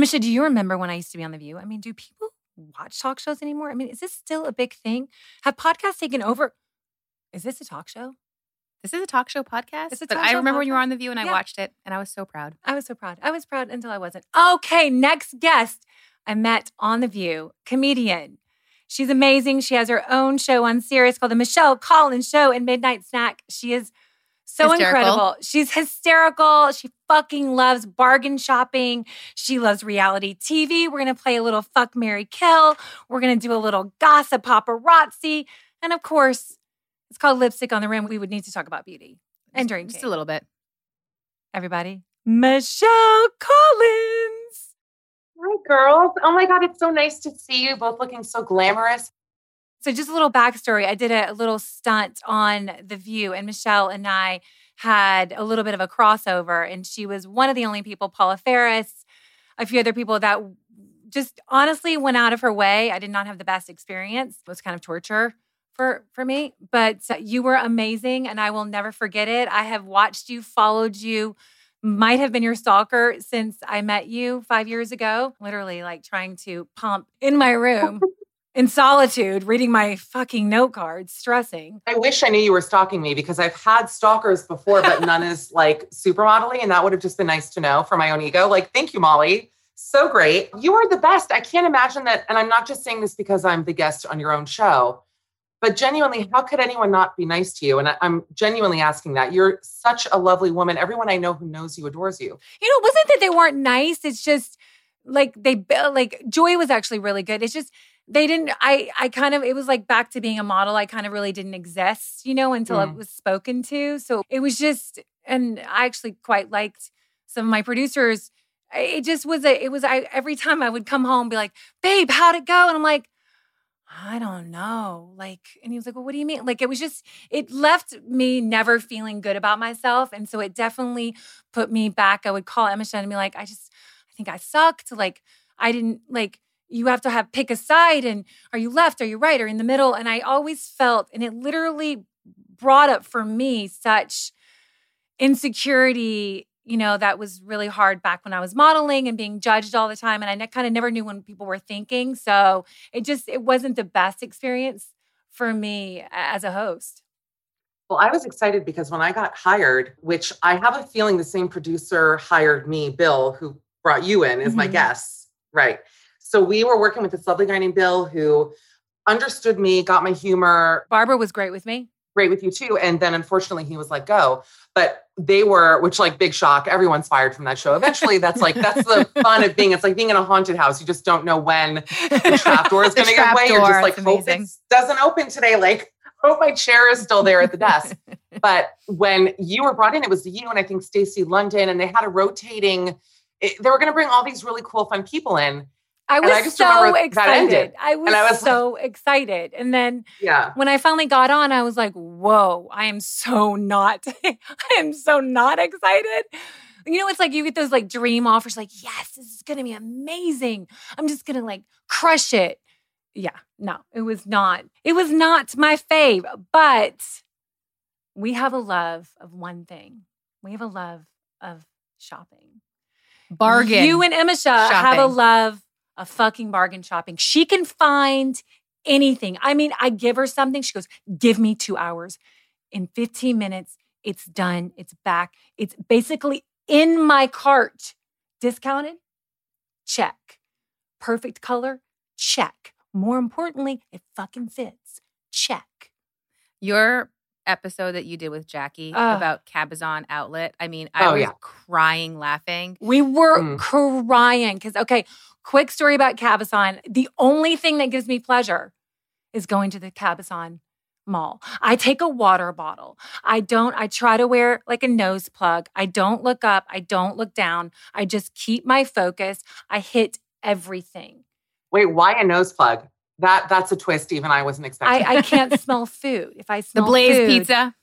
Emisha, do you remember when I used to be on The View? I mean, do people watch talk shows anymore? I mean, is this still a big thing? Have podcasts taken over? Is this a talk show? this is a talk show podcast. It's a but talk I show remember when you were on The View and I Yeah. watched it and I was so proud. I was so proud. I was proud until I wasn't. Okay, next guest I met on The View, comedian. She's amazing. She has her own show on Sirius called The Michelle Collins Show and Midnight Snack. She is so Hysterical. incredible. She's hysterical. She fucking loves bargain shopping. She loves reality TV. We're going to play a little fuck, marry Kill. We're going to do a little gossip paparazzi. And of course, it's called Lipstick on the Rim. We would need to talk about beauty and drinking Just a little bit. everybody. Michelle Collins. Hi, girls. Oh my God, it's so nice to see you both looking so glamorous. So, just a little backstory. I did a, little stunt on The View, and Michelle and I had a little bit of a crossover. And she was one of the only people, Paula Faris, a few other people that just honestly went out of her way. I did not have the best experience. It was kind of torture for for me, but you were amazing, and I will never forget it. I have watched you, followed you. Might have been your stalker since I met you five years ago. Literally, like trying to pump in my room in solitude, reading my fucking note cards, stressing. I wish I knew you were stalking me because I've had stalkers before, but none is like supermodelly. And that would have just been nice to know for my own ego. Like, thank you, Molly. So great. You are the best. I can't imagine that. And I'm not just saying this because I'm the guest on your own show, but genuinely, how could anyone not be nice to you? And I- I'm genuinely asking that. You're such a lovely woman. Everyone I know who knows you adores you. You know, it wasn't that they weren't nice. It's just like they like Joy was actually really good. It's just they didn't. I I kind of it was like back to being a model. I kind of really didn't exist, you know, until Mm. was spoken to. So it was just, and I actually quite liked some of my producers. It just was a. It was I every time I would come home, be like, "Babe, how'd it go?" And I'm like. I don't know. Like, and he was like, Well, what do you mean? Like, it was just, it left me never feeling good about myself. And so it definitely put me back. I would call Emma Shen and be like, I just, I think I sucked. Like, I didn't, like, you have to have pick a side and are you left, are you right, or in the middle? And I always felt, and it literally brought up for me such insecurity you know that was really hard back when i was modeling and being judged all the time and i ne- kind of never knew when people were thinking so it just it wasn't the best experience for me as a host Well, I was excited because when I got hired, which I have a feeling the same producer hired me, Bill, who brought you in as my Mhm. guest. Right. So we were working with this lovely guy named Bill who understood me, got my humor, barbara was great with me great with you too. And then unfortunately he was let go. But they were, which like big shock, everyone's fired from that show. Eventually, that's like that's the fun of being. It's like being in a haunted house. You just don't know when the trap door is going to get away. way. You're just like, hope it doesn't open today. Like, hope my chair is still there at the desk. but when you were brought in, it was you and I think Stacy London, and they had a rotating. It, they were going to bring all these really cool, fun people in. I was I just so excited. I was, I was so excited and then Yeah. when I finally got on, I was like, whoa, I am so not, I am so not excited. You know, it's like you get those like dream offers, like, yes, this is gonna be amazing. I'm just gonna like crush it. Yeah, no, it was not. It was not my fave, but we have a love of one thing. We have a love of shopping. Bargain. You and Emma Shaw have a love of fucking bargain shopping. She can find anything. I mean, I give her something. She goes, Give me two hours. In 15 minutes, it's done. It's back. It's basically in my cart. Discounted? Check. Perfect color? Check. More importantly, it fucking fits. Check. Your episode that you did with Jackie Ugh. about Cabazon outlet. I mean, I Oh, was yeah. crying laughing. We were Mm. crying because, okay, quick story about Cabazon. The only thing that gives me pleasure is going to the Cabazon mall. I take a water bottle. I don't, I try to wear like a nose plug. I don't look up. I don't look down. I just keep my focus. I hit everything. Wait, why a nose plug? That that's a twist even I wasn't expecting. I, I can't smell food. If I smell The smell Blaze food, Pizza.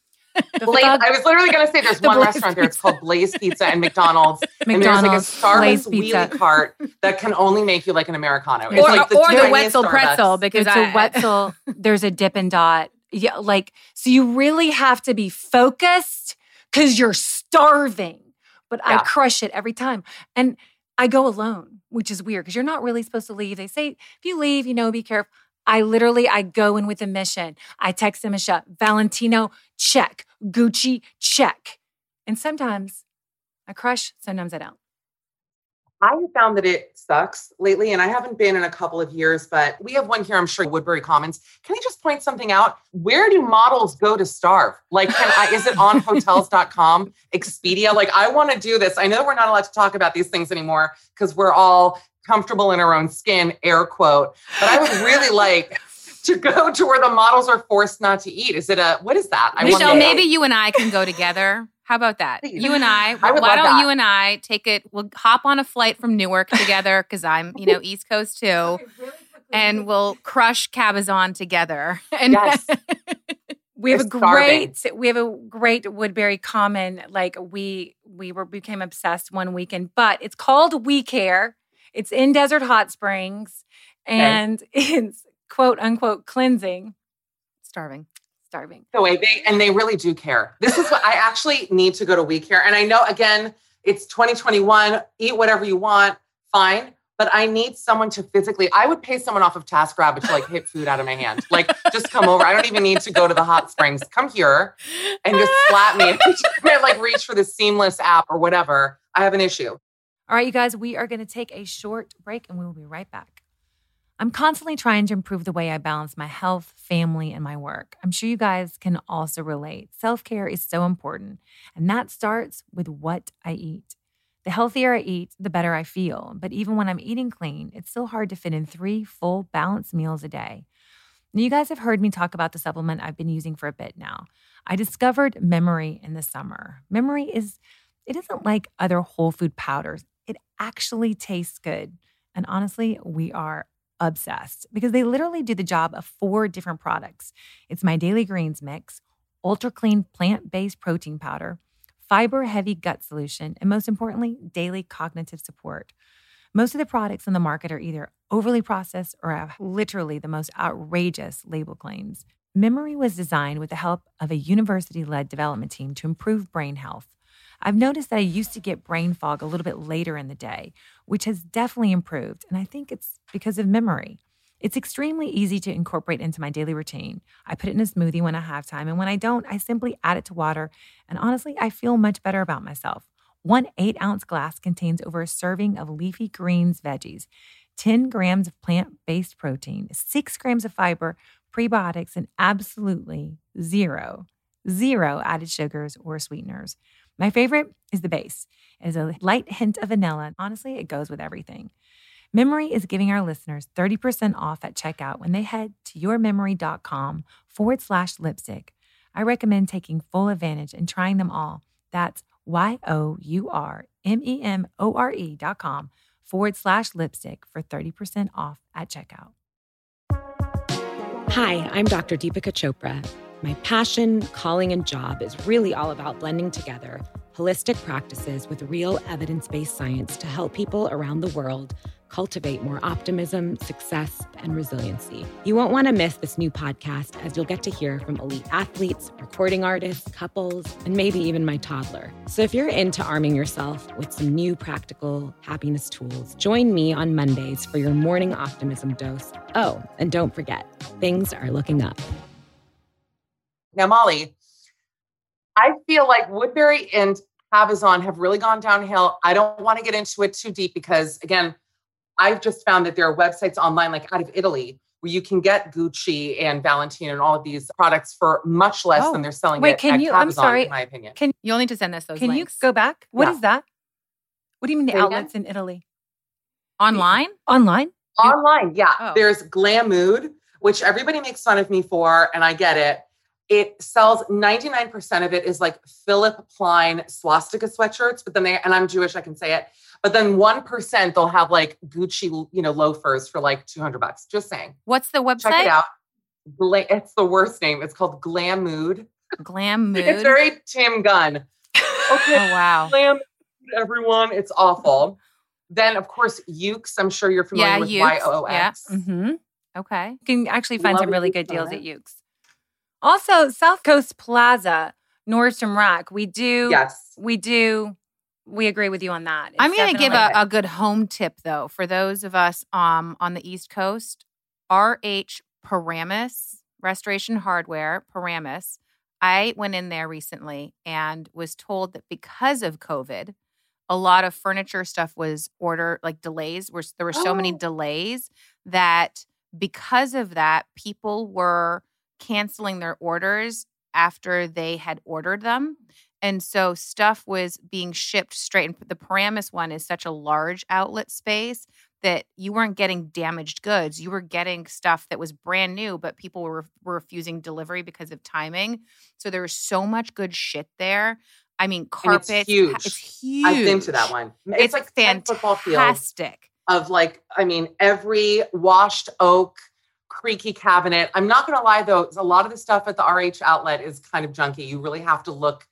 the Blaze, I was literally going to say there's The one Blaze restaurant there. It's called Blaze Pizza and McDonald's. McDonald's And there's like a McDonald's, Starbucks Blaze Pizza. wheelie cart that can only make you like an Americano. It's Or, like or the Wetzel Starbucks. pretzel because it's I, a Wetzel. there's a Dippin' Dot. Yeah, like so you really have to be focused because you're starving. But I crush it every time, and I go alone, which is weird because you're not really supposed to leave. They say if you leave, you know, be careful. I literally I go in with a mission. I text them a shot. Valentino check. Gucci check. And sometimes I crush. Sometimes I don't. I have found that it sucks lately, and I haven't been in a couple of years, but we have one here, I'm sure, Woodbury Commons. Can I just point something out? Where do models go to starve? Like, can I, is it on hotels.com, Expedia? Like, I want to do this. I know we're not allowed to talk about these things anymore because we're all comfortable in our own skin, air quote. But I would really like to go to where the models are forced not to eat. Is it a, what is that? I Michelle, maybe you and I can go together. How about that? Please. You and I. I why don't that. you and I take it? We'll hop on a flight from Newark together because I'm, you know, East Coast too, and we'll crush Cabazon together. And Yes. we have a They're starving. great we have a great woodbury common like we we were became obsessed one weekend but it's called we care it's in desert hot springs and it's quote unquote cleansing starving. Starving the way they and they really do care. This is what I actually need to go to We Care. And I know again, it's 2021, eat whatever you want, fine. But I need someone to physically, I would pay someone off of TaskRabbit to like hit food out of my hand. Like just come over. I don't even need to go to the hot springs. Come here and just slap me. And like reach for the seamless app or whatever. I have an issue. All right, you guys, we are going to take a short break and we will be right back. I'm constantly trying to improve the way I balance my health, family, and my work. I'm sure you guys can also relate. Self care is so important, and that starts with what I eat. The healthier I eat, the better I feel. But even when I'm eating clean, it's still hard to fit in three full, balanced meals a day. Now, you guys have heard me talk about the supplement I've been using for a bit now. I discovered Memore in the summer. Memore is, it isn't like other whole food powders. It actually tastes good. And honestly, we are obsessed because they literally do the job of four different products. It's my daily greens mix, ultra clean plant based protein powder, fiber heavy gut solution, and most importantly, daily cognitive support. Most of the products on the market are either overly processed or have literally the most outrageous label claims. Memore was designed with the help of a university led development team to improve brain health. I've noticed that I used to get brain fog a little bit later in the day, which has definitely improved. And I think it's because of Memore. It's extremely easy to incorporate into my daily routine. I put it in a smoothie when I have time, and when I don't, I simply add it to water. And honestly, I feel much better about myself. One eight ounce glass contains over a serving of leafy greens veggies, 10 grams of plant based protein, six grams of fiber, prebiotics, and absolutely zero, zero added sugars or sweeteners. My favorite is the base. It is a light hint of vanilla. Honestly, it goes with everything. Memore is giving our listeners 30% off at checkout when they head to yourmemore.com forward slash lipstick. I recommend taking full advantage and trying them all. That's Y O U R M E M O R E dot com forward slash lipstick for 30% off at checkout. Hi, I'm Dr. Deepika Chopra. My passion, calling, and job is really all about blending together holistic practices with real evidence based science to help people around the world cultivate more optimism, success, and resiliency. You won't want to miss this new podcast as you'll get to hear from elite athletes, recording artists, couples, and maybe even my toddler. So if you're into arming yourself with some new practical happiness tools, join me on Mondays for your morning optimism dose. Oh, and don't forget, things are looking up. Now, Molly, I feel like Woodbury and Cabazon have really gone downhill. I don't want to get into it too deep because, again, I've just found that there are websites online, like out of Italy, where you can get Gucci and Valentino and all of these products for much less Oh. than they're selling Wait, it can at you- I'm sorry. in my opinion. Can You'll need to send us those can links. you go back? What Yeah. is that? What do you mean the Say again? outlets in Italy? online? Online? Online, yeah. Oh. There's Glamood, which everybody makes fun of me for, and I get it. It sells 99% of it is like Philipp Plein swastika sweatshirts, but then they, and I'm Jewish, I can say it. But then 1% they'll have like Gucci, you know, loafers for like 200 bucks. Just saying. What's the website? Check it out. Gla- it's the worst name. It's called Glam Mood. Glam Mood. It's very Tim Gunn. oh Okay, wow. Glam Mood, everyone. It's awful. Then, of course, YOOX. I'm sure you're familiar Yeah, with YOOX, Y O O yeah. Mm-hmm. Okay. You can actually find Love some really good good deals at YOOX. Also, South Coast Plaza, Nordstrom Rack. We do. Yes. We do. We agree with you on that. I'm going to give a, a good home tip though for those of us um, on the East Coast. RH Paramus Restoration Hardware Paramus. I went in there recently and was told that because of COVID, a lot of furniture stuff was order like delays. Were there were so many Oh. delays that because of that, people were canceling their orders after they had ordered them. And so stuff was being shipped straight. And the Paramus one is such a large outlet space that you weren't getting damaged goods. You were getting stuff that was brand new, but people were, were refusing delivery because of timing. So there was so much good shit there. I mean, And carpets. it's huge. It's huge. I've been to that one. It's, It's, like 10 football fantastic. of like, I mean, every washed oak, creaky cabinet. I'm not going to lie though, a lot of the stuff at the RH outlet is kind of junky. You really have to look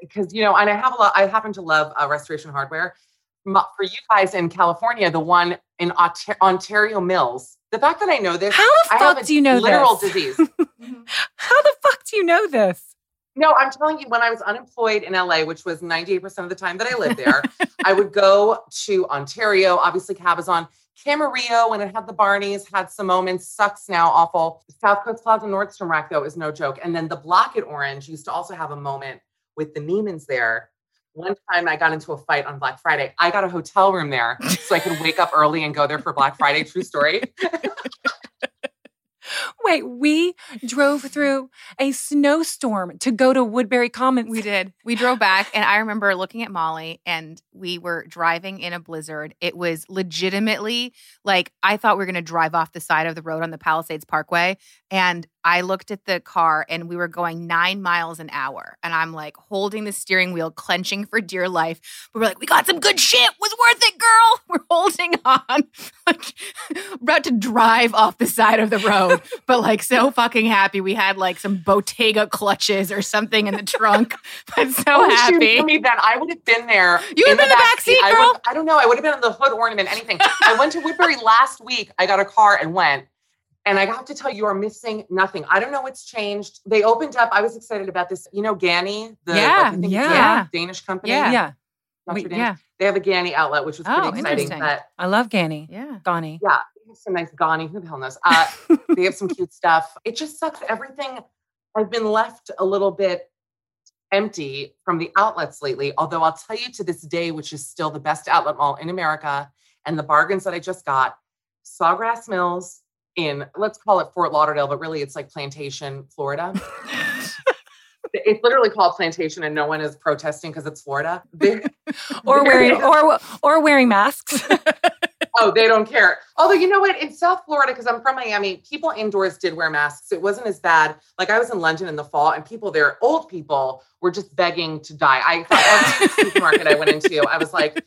because, you know, and I have a lot, I happen to love uh, restoration hardware. For you guys in California, the one in Ontario Mills, the fact that I know this, How the I have fuck a do you know literal this? disease. How the fuck do you know this? No, I'm telling you, when I was unemployed in LA, which was 98% of the time that I lived there, I would go to Ontario, obviously Cabazon. Camarillo, when it had the Barneys, had some moments, sucks now, awful. South Coast Plaza and Nordstrom Rack, though, is no joke. And then the Block at Orange used to also have a moment with the Neiman's there. One time I got into a fight on Black Friday. I got a hotel room there so I could wake up early and go there for Black Friday. True story. Wait, we drove through a snowstorm to go to Woodbury Commons. We did. We drove back, and I remember looking at Molly, and we were driving in a blizzard. It was legitimately like I thought we were going to drive off the side of the road on the Palisades Parkway. And I looked at the car, and we were going nine miles an hour. And I'm like holding the steering wheel, clenching for dear life. But we're like, we got some good shit. Was worth it, girl. We're holding on, like about to drive off the side of the road, but like so fucking happy. We had like some Bottega clutches or something in the trunk, but so Oh, happy. Me, then I would have been there. You would've been in the back seat, I girl. would- I don't know. I would have been on the hood ornament, anything. I went to Woodbury last week. I got a car and went. And I have to tell you, you are missing nothing. I don't know what's changed. They opened up. I was excited about this. You know, Ganni, the Yeah, I think it's yeah. Danish company. Yeah. yeah, Notre We- Dame. yeah, They have a Ganni outlet, which was Oh, pretty exciting. interesting. But I love Ganny. yeah. Gani. yeah, they have some nice Gani. Who the hell knows? Uh, they have some cute stuff. It just sucks. Everything I've been left a little bit empty from the outlets lately. Although I'll tell you to this day, which is still the best outlet mall in America, and the bargains that I just got, Sawgrass Mills in let's call it Fort Lauderdale, but really it's like Plantation, Florida. it's literally called Plantation, and no one is protesting because it's Florida. They- Or wearing or or wearing masks. Oh, they don't care. Although, you know what? In South Florida, because I'm from Miami, people indoors did wear masks. It wasn't as bad. Like I was in London in the fall, and people there, old people, were just begging to die. I thought every supermarket I went into, I was like,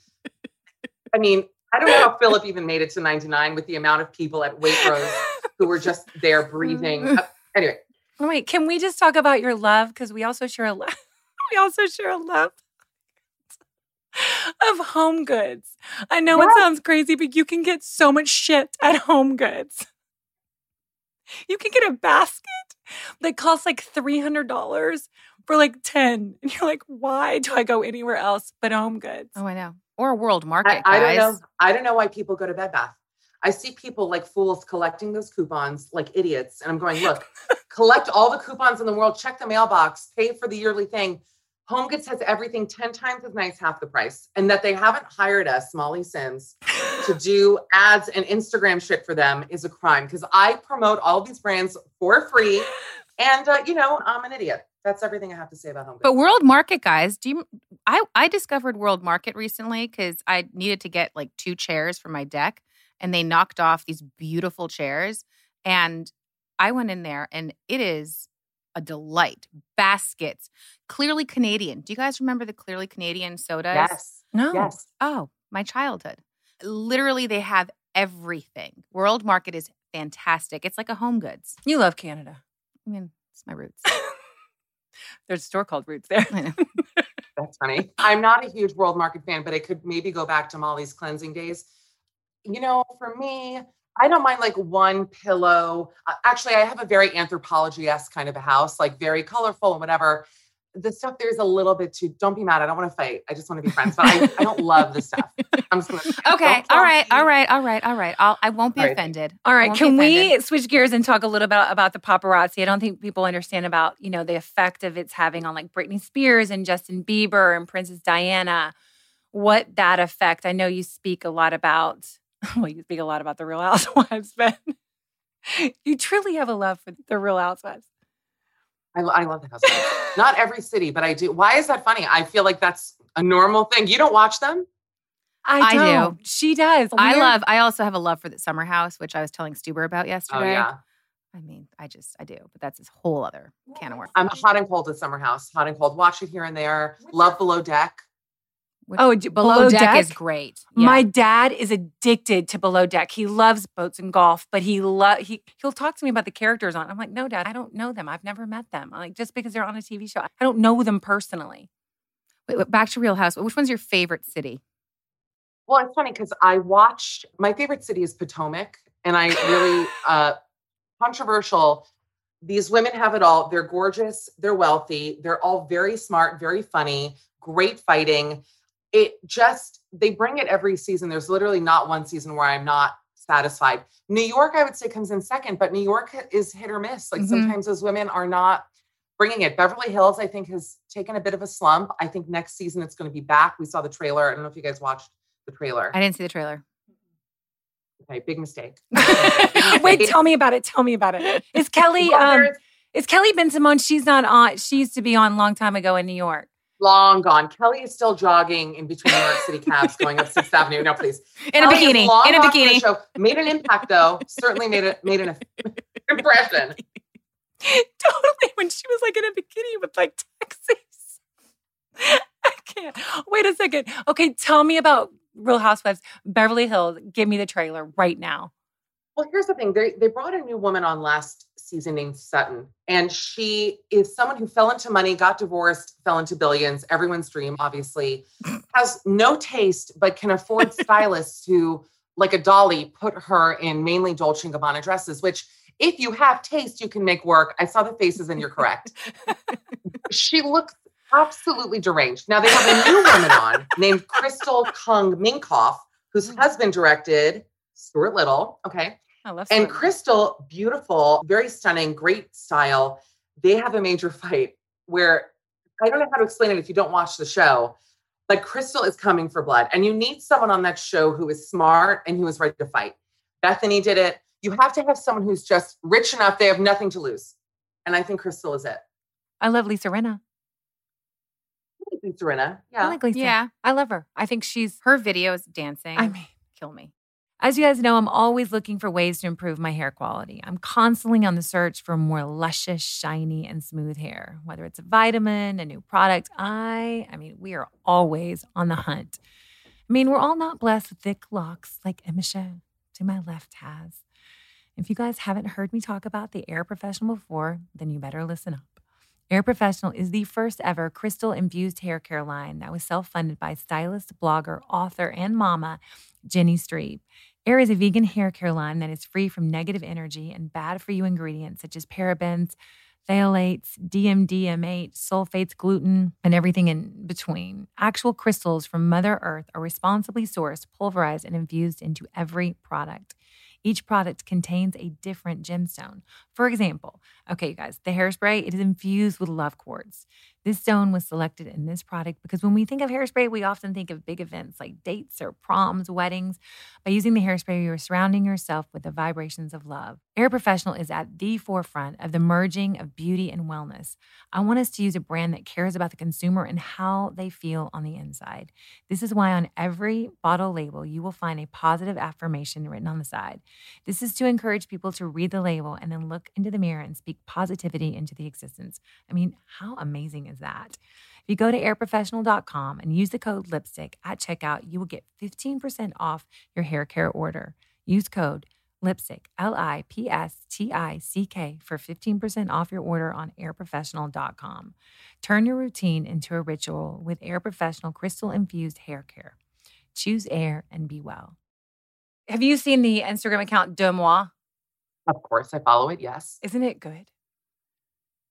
I mean, I don't know how Philip even made it to 99 with the amount of people at Waitrose who were just there breathing. Uh, anyway, Wait, can we just talk about your love? Because we also share a love. we also share a love of home goods. I know it sounds crazy, but you can get so much shit at home goods. You can get a basket that costs like $300 for like 10. And you're like, why do I go anywhere else but home goods? Oh, I know. Or a world market, I, I guys. don't know. I don't know why people go to Bed Bath. I see people like fools collecting those coupons like idiots. And I'm going, look, collect all the coupons in the world, check the mailbox, pay for the yearly thing. Home Goods has everything 10 times as nice, half the price. And that they haven't hired us, Molly Sims, to do ads and Instagram shit for them is a crime because I promote all these brands for free. And, uh, you know, I'm an idiot. That's everything I have to say about Home Goods. But World Market, guys, do you? I I discovered World Market recently because I needed to get like two chairs for my deck, and they knocked off these beautiful chairs, and I went in there, and it is a delight. Baskets, clearly Canadian. Do you guys remember the clearly Canadian sodas? yes. No. Yes. Oh, my childhood. Literally, they have everything. World Market is fantastic. It's like a Home Goods. You love Canada. I mean, it's my roots. There's a store called Roots there. That's funny. I'm not a huge world market fan, but I could maybe go back to Molly's cleansing days. You know, for me, I don't mind like one pillow. Uh, Actually, I have a very Anthropologie esque kind of a house, like very colorful and whatever. The stuff there's a little bit too. Don't be mad. I don't want to fight. I just want to be friends. But I, I don't love the stuff. I'm just gonna. Okay. Don't All tell right. me. All right. All right. All right. I'll, I won't be All right. offended. All I right, won't can we switch gears and talk a little bit about the paparazzi? I don't think people understand about, you know, the effect of it's having on like Britney Spears and Justin Bieber and Princess Diana. What that effect. I know you speak a lot about well, you speak a lot about the Real Housewives, but you truly have a love for the Real Housewives. I, I love the housewives. Not every city, but I do. Why is that funny? I feel like that's a normal thing. You don't watch them? I, I do. She does. I We're- love. I also have a love for the Summer House, which I was telling Stuber about oh, yesterday. Oh yeah. I mean, I just I do, but that's this whole other can of worms. I'm hot and cold at Summer House. Hot and cold. Watch it here and there. Love Below Deck. Which- Oh, d- below, deck, is great. Yeah. My dad is addicted to Below Deck. He loves boats and golf, but he lo- he he'll talk to me about the characters on. it. I'm like, no, dad, I don't know them. I've never met them. I'm like, just because they're on a TV show, I don't know them personally. Wait, wait, back to Real House. Which one's your favorite city? Well, it's funny because I watched my favorite city is Potomac, and I really uh controversial. These women have it all. They're gorgeous, they're wealthy, they're all very smart, very funny, great fighting. It just they bring it every season. There's literally not one season where I'm not satisfied. New York, I would say, comes in second, but New York is hit or miss. Like Mhm. sometimes those women are not bringing it. Beverly Hills, I think, has taken a bit of a slump. I think next season it's going to be back. We saw the trailer. I don't know if you guys watched the trailer. I didn't see the trailer. Okay, big mistake. Wait, tell me about it. Tell me about it. Is Kelly um is Kelly Bensimon? She's not on. She used to be on a long time ago in New York. Long gone. Kelly is still jogging in between New York City cabs going up Sixth Avenue. No, please. In a Kelly bikini. In a bikini. Show. Made an impact though. Certainly made it made an impression. totally when she was like in a bikini with like taxis. I can't. Wait a second. Okay, tell me about Real Housewives, Beverly Hills. Give me the trailer right now. Well, here's the thing. They they brought a new woman on last season named Sutton, and she is someone who fell into money, got divorced, fell into billions. Everyone's dream, obviously, has no taste, but can afford stylists who, like a dolly, put her in mainly Dolce and Gabbana dresses. Which, if you have taste, you can make work. I saw the faces, and you're correct. she looks absolutely deranged. Now they have a new woman on named Crystal Kung Minkoff, whose mm. husband directed Stuart Little. Okay. I love And Crystal, beautiful, very stunning, great style. They have a major fight where I don't know how to explain it if you don't watch the show, but Crystal is coming for blood. And you need someone on that show who is smart and who is ready to fight. Bethenny did it. You have to have someone who's just rich enough, they have nothing to lose. And I think Crystal is it. I love Lisa Rinna. I think Serena. I Yeah. like Lisa. Yeah. I love her. I think she's. Her videos dancing. I mean, kill me. As you guys know, I'm always looking for ways to improve my hair quality. I'm constantly on the search for more luscious, shiny, and smooth hair. Whether it's a vitamin, a new product, I, I mean, we are always on the hunt. I mean, we're all not blessed with thick locks like Emisha to my left has. If you guys haven't heard me talk about the AIIR Professional before, then you better listen up. AIIR Professional is the first ever crystal infused hair care line that was self funded by stylist, blogger, author, and mama Jenny Strebe. AIIR is a vegan hair care line that is free from negative energy and bad for you ingredients such as parabens, phthalates, DMDM8, sulfates, gluten, and everything in between. Actual crystals from Mother Earth are responsibly sourced, pulverized, and infused into every product. Each product contains a different gemstone. For example, okay, you guys, the hairspray, it is infused with love quartz. This stone was selected in this product because when we think of hairspray, we often think of big events like dates or proms, weddings. By using the hairspray, you are surrounding yourself with the vibrations of love. AIIR Professional is at the forefront of the merging of beauty and wellness. I want us to use a brand that cares about the consumer and how they feel on the inside. This is why on every bottle label, you will find a positive affirmation written on the side. This is to encourage people to read the label and then look into the mirror and speak positivity into the existence. I mean, how amazing is that? If you go to aiirprofessional.com and use the code lipstick at checkout, you will get 15% off your hair care order. Use code lipstick, L I P S T I C K, for 15% off your order on aiirprofessional.com. Turn your routine into a ritual with AIIR Professional crystal infused hair care. Choose air and be well. Have you seen the Instagram account DeuxMoi? Of course, I follow it. Yes, Isn't it good?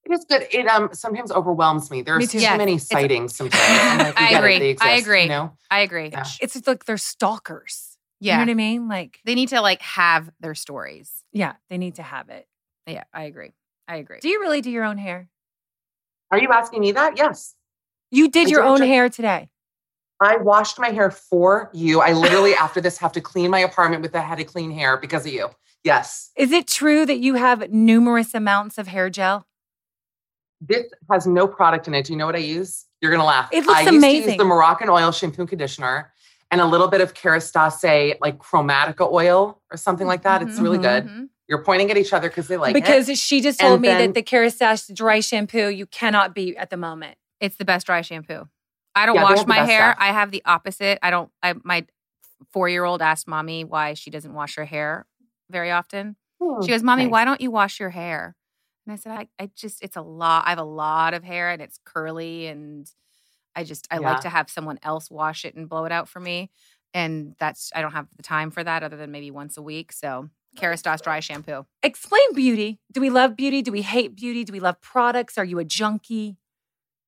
It is good. It um sometimes overwhelms me. There's Me too. Yes, many it's- sightings. Sometimes I'm like, I agree. they I agree. You know, I agree. Yeah. It's like they're stalkers. Yeah. You know what I mean? Like, They need to like have their stories. yeah, they need to have it. Yeah, I agree. I agree. Do you really do your own hair? are you asking me that? Yes. You did I your own hair today. I washed my hair for you. I literally, after this, have to clean my apartment with a head of clean hair because of you. Yes. Is it true that you have numerous amounts of hair gel? This has no product in it. Do you know what I use? You're going to laugh. It looks I used to amazing. use the Moroccan oil shampoo and conditioner and a little bit of Kerastase, like chromatica oil or something like that. It's really good. Mhm. You're pointing at each other because they like because it. she just told And me then- that the Kerastase dry shampoo you cannot beat at the moment. It's the best dry shampoo. I don't Yeah, wash my hair. stuff. I have the opposite. I don't. I my four year old asked mommy why she doesn't wash her hair very often. Hmm, She goes, "Mommy, nice. why don't you wash your hair?" And I said, "I, I just it's a lot. I have a lot of hair and it's curly, and I just I Yeah. like to have someone else wash it and blow it out for me. And that's I don't have the time for that other than maybe once a week. So oh, Kerastase dry shampoo. Explain beauty. Do we love beauty? Do we hate beauty? Do we love products? Are you a junkie?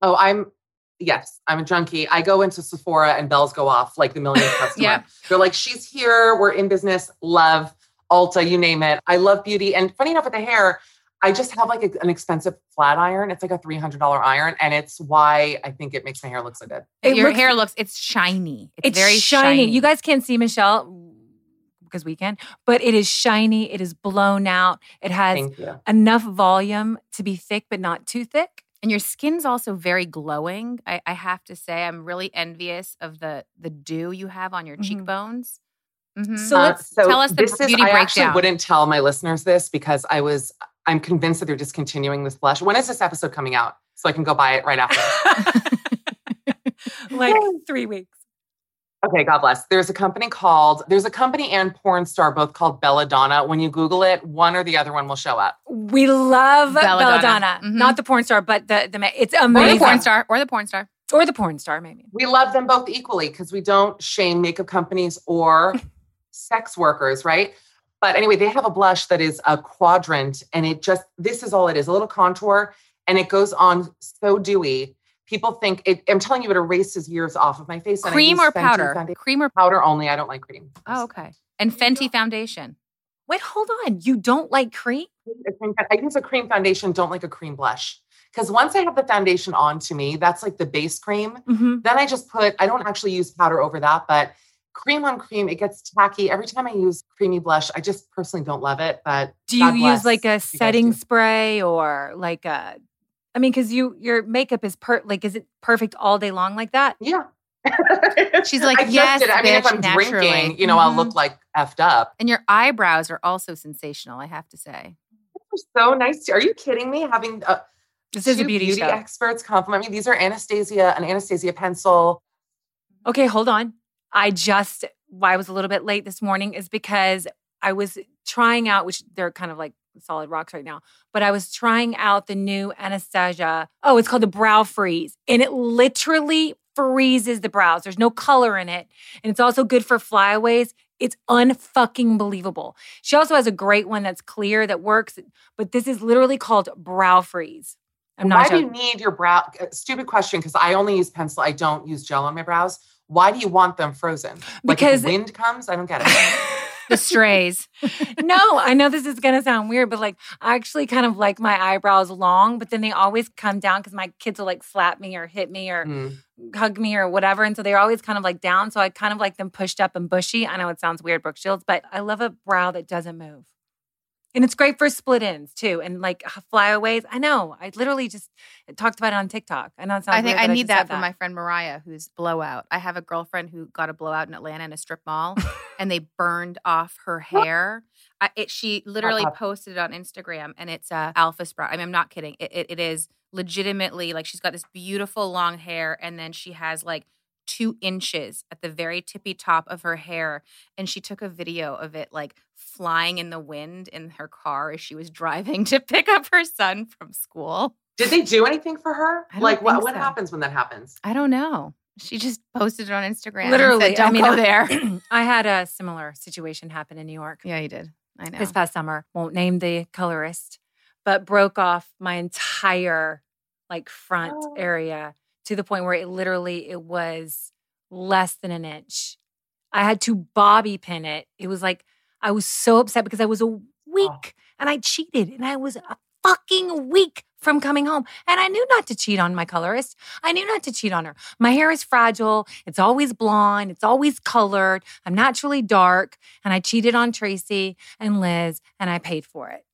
Oh, I'm yes, I'm a junkie. I go into Sephora and bells go off like the millionth customer. Yeah. They're like, she's here. We're in business. Love Ulta, you name it. I love beauty. And funny enough, with the hair, I just have like a- an expensive flat iron. It's like a three hundred dollar iron, and it's why I think it makes my hair look so good. It your looks- hair looks it's shiny. It's, It's very shiny. shiny. You guys can't see Michelle because we can, but it is shiny. It is blown out. It has enough volume to be thick, but not too thick. And your skin's also very glowing. I, I have to say, I'm really envious of the the dew you have on your Mhm. cheekbones. Mhm. So Uh, let's so tell us the this is, beauty I actually wouldn't tell my listeners this because I was. I'm convinced that they're discontinuing this blush. When is this episode coming out? So I can go buy it right after. like three weeks. Okay, God bless. There's a company called, there's a company and porn star both called Belladonna. When you Google it, one or the other one will show up. We love Belladonna. Belladonna, Mhm. not the porn star, but the the ma- it's or the porn star, or the porn star. or the porn star, maybe. We love them both equally because we don't shame makeup companies or sex workers, right? But anyway, they have a blush that is a quadrant and it just, this is all it is a little contour and it goes on so dewy. People think it, I'm telling you, it erases years off of my face. Cream use or Fenty powder? founda- Cream or Powder only. I don't like cream. oh, okay. And Fenty foundation. Wait, hold on. You don't like cream? a cream- I use a cream foundation, don't like a cream blush. Because once I have the foundation on to me, that's like the base cream. Mm-hmm. Then I just put, I don't actually use powder over that, but cream on cream, it gets tacky. Every time I use creamy blush, I just personally don't love it. But Do you God use like a setting spray or like a? I mean, because you your makeup is per like is it perfect all day long like that? Yeah. She's like, I "Yes. I mean, if I'm naturally." drinking, you know, I'll Mhm. look like effed up. And your eyebrows are also sensational, I have to say. They're So nice. to- Are you kidding me? Having uh, This is a two beauty, experts compliment me. These are Anastasia, an Anastasia pencil. Okay, hold on. I just why I was a little bit late this morning is because I was trying out, which they're kind of like solid rocks right now. But I was trying out the new Anastasia. Oh, it's called the Brow Freeze. And it literally freezes the brows. There's no color in it. And it's also good for flyaways. It's unfucking believable. She also has a great one that's clear that works, but this is literally called Brow Freeze. I'm Why not Why do you need your brow? uh, Stupid question because I only use pencil. I don't use gel on my brows. Why do you want them frozen? Like Because- wind comes, I don't get it. The strays. no, I know this is gonna sound weird, but like I actually kind of like my eyebrows long, but then they always come down because my kids will like slap me or hit me or Mm. hug me or whatever. And so they're always kind of like down. So I kind of like them pushed up and bushy. I know it sounds weird, Brooke Shields, but I love a brow that doesn't move. And it's great for split ends too. And like flyaways. I know. I literally just talked about it on TikTok. I know it sounds I think weird I need just that said for my friend Mariah, who's blowout. I have a girlfriend who got a blowout in Atlanta in a strip mall, and they burned off her hair. I, it, she literally Uh-uh. posted it on Instagram, and it's a alpha sprout. I mean, I'm not kidding. It, it, it is legitimately like she's got this beautiful long hair, and then she has like two inches at the very tippy top of her hair, and she took a video of it like flying in the wind in her car as she was driving to pick up her son from school. Did they do anything for her? Like what, think what happens when that happens? I don't know. She just posted it on Instagram. Literally, said, don't I mean, go there. I had a similar situation happen in New York. yeah, you did. I know. this past summer. Won't name the colorist, but broke off my entire like front Oh. area to the point where it literally it was less than an inch. I had to bobby pin it. It was like I was so upset because I was a week and I cheated and I was a fucking week from coming home. And I knew not to cheat on my colorist. I knew not to cheat on her. My hair is fragile. It's always blonde. It's always colored. I'm naturally dark. And I cheated on Tracy and Liz and I paid for it.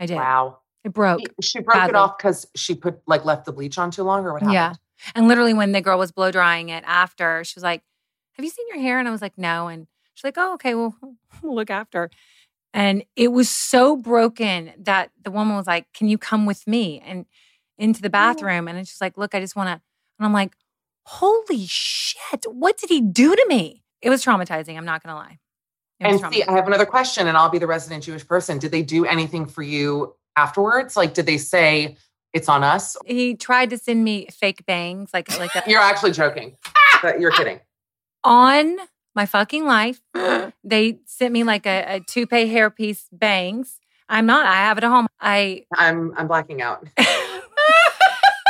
I did. Wow. It broke. She broke it off because she put like left the bleach on too long or what happened? Yeah. And literally, when the girl was blow drying it after, she was like, Have you seen your hair? And I was like, No. And she's like, Oh, okay. Well, we'll look after. And it was so broken that the woman was like, Can you come with me? And into the bathroom. And she's like, Look, I just want to. And I'm like, Holy shit. What did he do to me? It was traumatizing. I'm not going to lie. And see. I have another question, and I'll be the resident Jewish person. Did they do anything for you afterwards? Like, did they say it's on us? he tried to send me fake bangs, like, like a, You're actually joking. But you're kidding. on my fucking life. they sent me like a, a toupee hairpiece bangs. I'm not. I have it at home. I. I'm I'm blacking out.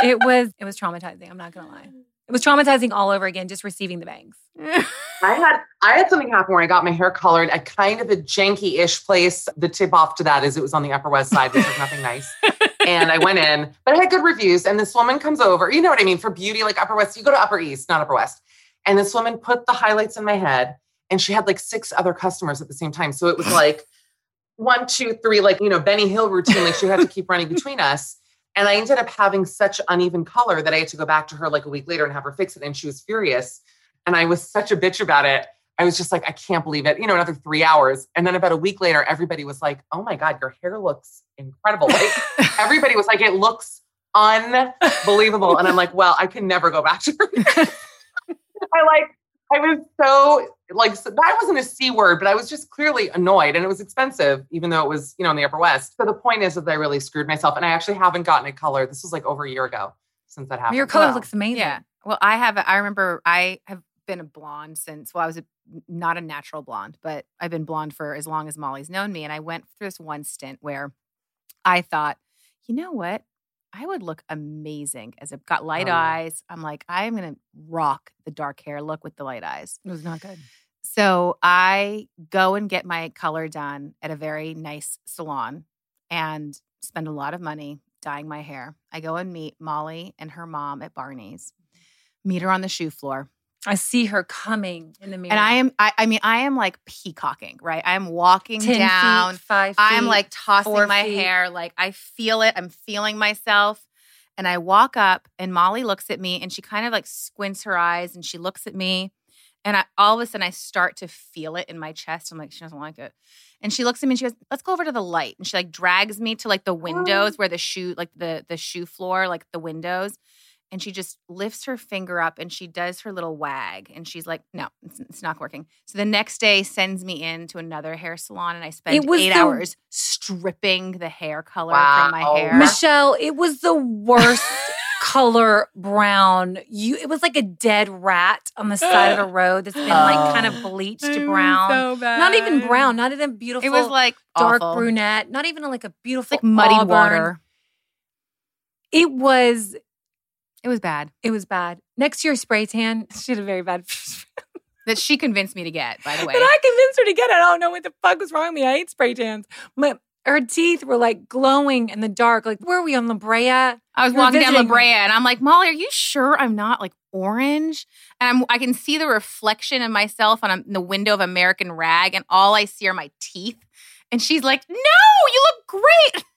It was. It was traumatizing. I'm not gonna lie. It was traumatizing all over again. Just receiving the bangs. I had I had something happen where I got my hair colored at kind of a janky-ish place. The tip off to that is it was on the Upper West Side, which was nothing nice. And I went in, but I had good reviews. And this woman comes over, you know what I mean, for beauty, like Upper West. You go to Upper East, not Upper West. And this woman put the highlights in my head, and she had like six other customers at the same time. So it was like one, two, three, like you know, Benny Hill routine. Like she had to keep running between us. And I ended up having such uneven color that I had to go back to her like a week later and have her fix it. And she was furious. And I was such a bitch about it. I was just like, I can't believe it. You know, another three hours. And then about a week later, everybody was like, oh my God, your hair looks incredible. Like everybody was like, it looks unbelievable. And I'm like, well, I can never go back to her. I like, I was so like, so that wasn't a C word, but I was just clearly annoyed and it was expensive, even though it was, you know, in the Upper West. So the point is that I really screwed myself and I actually haven't gotten a color. This was like over a year ago since that happened. Your color Well, looks amazing. Yeah. Well, I have. I remember I have been a blonde since. Well, I was a, not a natural blonde, but I've been blonde for as long as Molly's known me. And I went through this one stint where I thought, you know what? I would look amazing as I've got light Oh, eyes. I'm like, I'm gonna rock the dark hair look with the light eyes. It was not good. So I go and get my color done at a very nice salon and spend a lot of money dyeing my hair. I go and meet Molly and her mom at Barney's, meet her on the shoe floor. I see her coming in the mirror. And I am, I, I mean, I am like peacocking, right? I am walking 10 down. feet, five. I'm like tossing my feet. hair. Like I feel it. I'm feeling myself. And I walk up and Molly looks at me and she kind of like squints her eyes and she looks at me. And I all of a sudden I start to feel it in my chest. I'm like, she doesn't like it. And she looks at me and she goes, let's go over to the light. And she like drags me to like the windows oh. where the shoe, like the the shoe floor, like the windows. And she just lifts her finger up and she does her little wag and she's like, no, it's, it's not working. So the next day sends me in to another hair salon and I spend It was eight the- hours stripping the hair color Wow. from my hair. Michelle, it was the worst color brown. You it was like a dead rat on the side of the road that's been like kind of bleached to brown. not even brown, not even beautiful. It was like dark awful. brunette, not even like a It's beautiful like muddy auburn. water. It was It was bad. it was bad. Next year spray tan, she had a very bad That she convinced me to get, by the way. And I convinced her to get it. I don't know what the fuck was wrong with me. I hate spray tans. My her teeth were like glowing in the dark. Like, where were we on La Brea? I was walking down La. Brea and I'm like, Molly, are you sure I'm not like orange? And I'm I can see the reflection of myself on a, the window of American Rag, and all I see are my teeth. And she's like, No, you look great.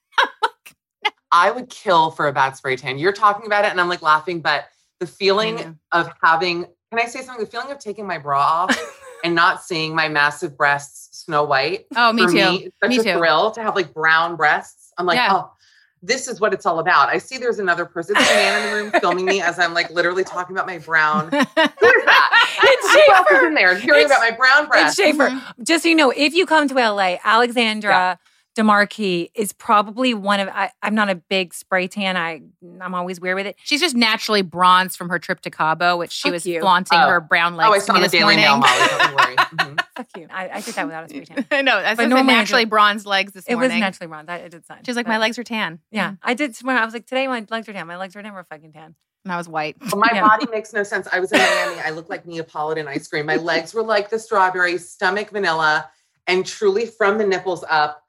I would kill for a bad spray tan. You're talking about it and I'm like laughing, but the feeling of having, can I say something? The feeling of taking my bra off and not seeing my massive breasts snow white. Oh, me too. Me, it's such Me a too. thrill to have like brown breasts. I'm like, Yeah. oh, this is what it's all about. I see there's another person, there's a man in the room filming me as I'm like literally talking about my brown. Who is that? It's Schaefer. in there hearing It's- about my brown breasts? It's Schaefer. Mm-hmm. Just so you know, if you come to LA, Alexandra DeMarquis is probably one of I, I'm not a big spray tan. I I'm always weird with it. She's just naturally bronzed from her trip to Cabo, which she Fuck was you. flaunting Oh. her brown legs Oh, I to saw the this Daily morning. Mail, Molly. Don't you worry. Mhm. Fuck you. I, I did that without a spray tan. I know. That's But normally naturally do- bronzed legs this It was naturally bronzed. I, it did sign. She's like, my legs are tan. Yeah, I did tomorrow. I was like, today my legs are tan. My legs are never fucking tan. And I was white. But my Yeah. body makes no sense. I was in Miami. I looked like Neapolitan ice cream. My legs were like the strawberry, stomach vanilla, and truly from the nipples up.